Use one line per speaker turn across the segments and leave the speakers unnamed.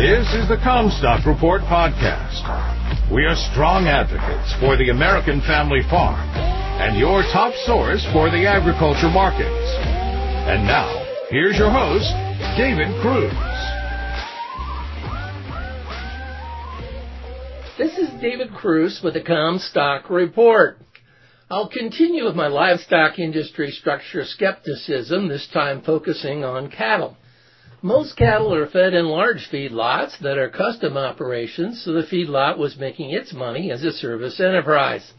This is the Commstock Report podcast. We are strong advocates for the American family farm and your top source for the agriculture markets. And now, here's your host, David Kruse.
This is David Kruse with the Commstock Report. I'll continue with my livestock industry structure skepticism, this time focusing on cattle. Most cattle are fed in large feedlots that are custom operations, so the feedlot was making its money as a service enterprise.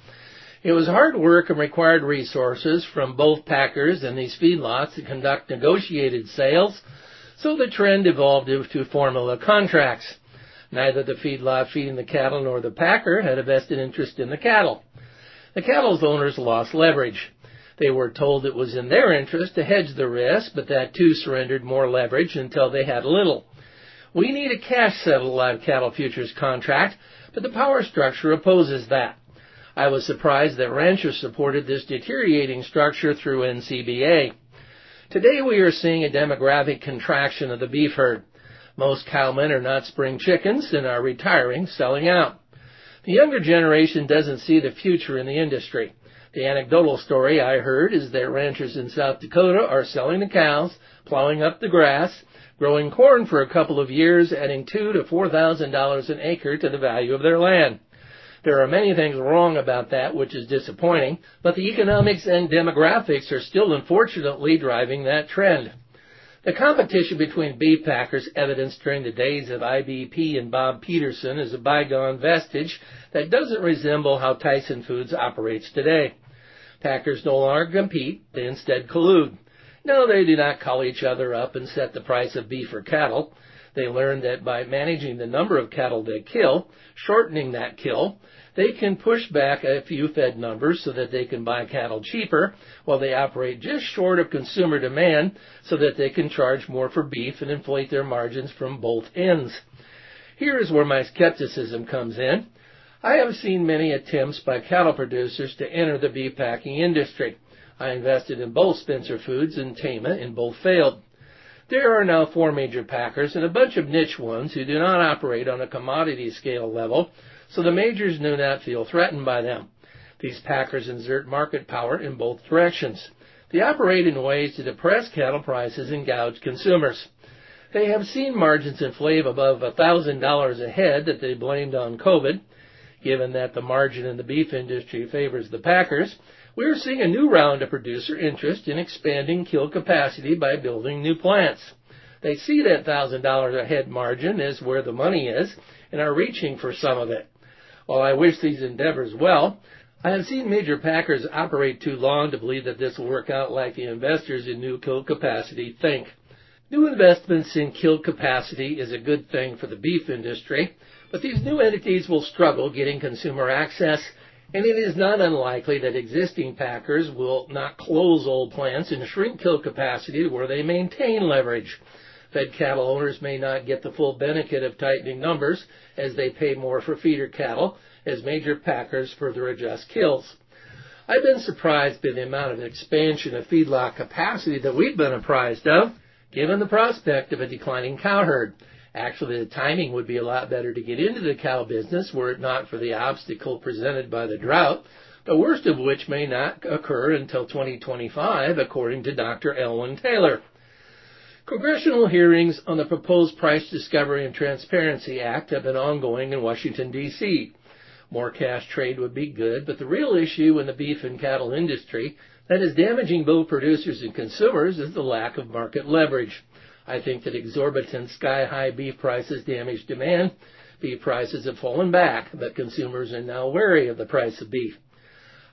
It was hard work and required resources from both packers and these feedlots to conduct negotiated sales, so the trend evolved into formula contracts. Neither the feedlot feeding the cattle nor the packer had a vested interest in the cattle. The cattle's owners lost leverage. They were told it was in their interest to hedge the risk, but that too surrendered more leverage until they had little. We need a cash settled live cattle futures contract, but the power structure opposes that. I was surprised that ranchers supported this deteriorating structure through NCBA. Today we are seeing a demographic contraction of the beef herd. Most cowmen are not spring chickens and are retiring, selling out. The younger generation doesn't see the future in the industry. The anecdotal story I heard is that ranchers in South Dakota are selling the cows, plowing up the grass, growing corn for a couple of years, adding two to four thousand dollars an acre to the value of their land. There are many things wrong about that, which is disappointing, but the economics and demographics are still unfortunately driving that trend. The competition between beef packers evidenced during the days of IBP and Bob Peterson is a bygone vestige that doesn't resemble how Tyson Foods operates today. Packers no longer compete, they instead collude. No, they do not call each other up and set the price of beef or cattle. They learn that by managing the number of cattle they kill, shortening that kill, they can push back a few fed numbers so that they can buy cattle cheaper, while they operate just short of consumer demand so that they can charge more for beef and inflate their margins from both ends. Here is where my skepticism comes in. I have seen many attempts by cattle producers to enter the beef packing industry. I invested in both Spencer Foods and Tama and both failed. There are now four major packers and a bunch of niche ones who do not operate on a commodity scale level, so the majors do not feel threatened by them. These packers exert market power in both directions. They operate in ways to depress cattle prices and gouge consumers. They have seen margins inflate above $1,000 a head that they blamed on COVID given that the margin in the beef industry favors the packers, we are seeing a new round of producer interest in expanding kill capacity by building new plants. They see that $1,000 a head margin is where the money is and are reaching for some of it. While I wish these endeavors well, I have seen major packers operate too long to believe that this will work out like the investors in new kill capacity think. New investments in kill capacity is a good thing for the beef industry, but these new entities will struggle getting consumer access, and it is not unlikely that existing packers will not close old plants and shrink kill capacity where they maintain leverage. Fed cattle owners may not get the full benefit of tightening numbers as they pay more for feeder cattle as major packers further adjust kills. I've been surprised by the amount of expansion of feedlot capacity that we've been apprised of, given the prospect of a declining cow herd. Actually, the timing would be a lot better to get into the cow business were it not for the obstacle presented by the drought, the worst of which may not occur until 2025, according to Dr. Elwynn Taylor. Congressional hearings on the proposed Price Discovery and Transparency Act have been ongoing in Washington, D.C. More cash trade would be good, but the real issue in the beef and cattle industry that is damaging both producers and consumers is the lack of market leverage. I think that exorbitant sky-high beef prices damage demand. Beef prices have fallen back, but consumers are now wary of the price of beef.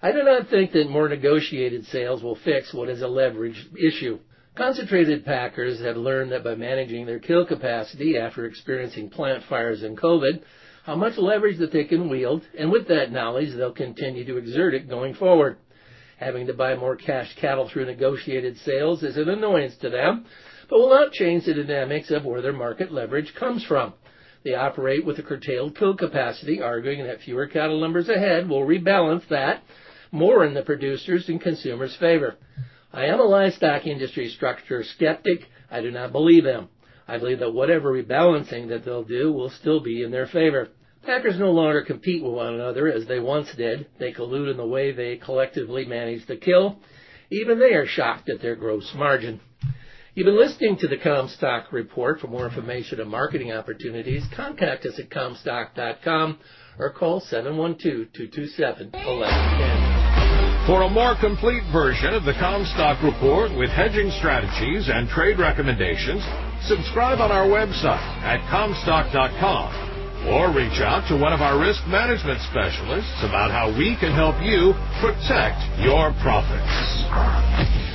I do not think that more negotiated sales will fix what is a leverage issue. Concentrated packers have learned that by managing their kill capacity after experiencing plant fires and COVID, how much leverage that they can wield, and with that knowledge, they'll continue to exert it going forward. Having to buy more cash cattle through negotiated sales is an annoyance to them, but will not change the dynamics of where their market leverage comes from. They operate with a curtailed kill capacity, arguing that fewer cattle numbers ahead will rebalance that more in the producers' and consumers' favor. I am a livestock industry structure skeptic. I do not believe them. I believe that whatever rebalancing that they'll do will still be in their favor. Packers no longer compete with one another as they once did. They collude in the way they collectively manage the kill. Even they are shocked at their gross margin. You've been listening to the Commstock Report. For more information on marketing opportunities, contact us at Commstock.com or call 712-227-1110.
For a more complete version of the Commstock Report with hedging strategies and trade recommendations, subscribe on our website at Commstock.com or reach out to one of our risk management specialists about how we can help you protect your profits.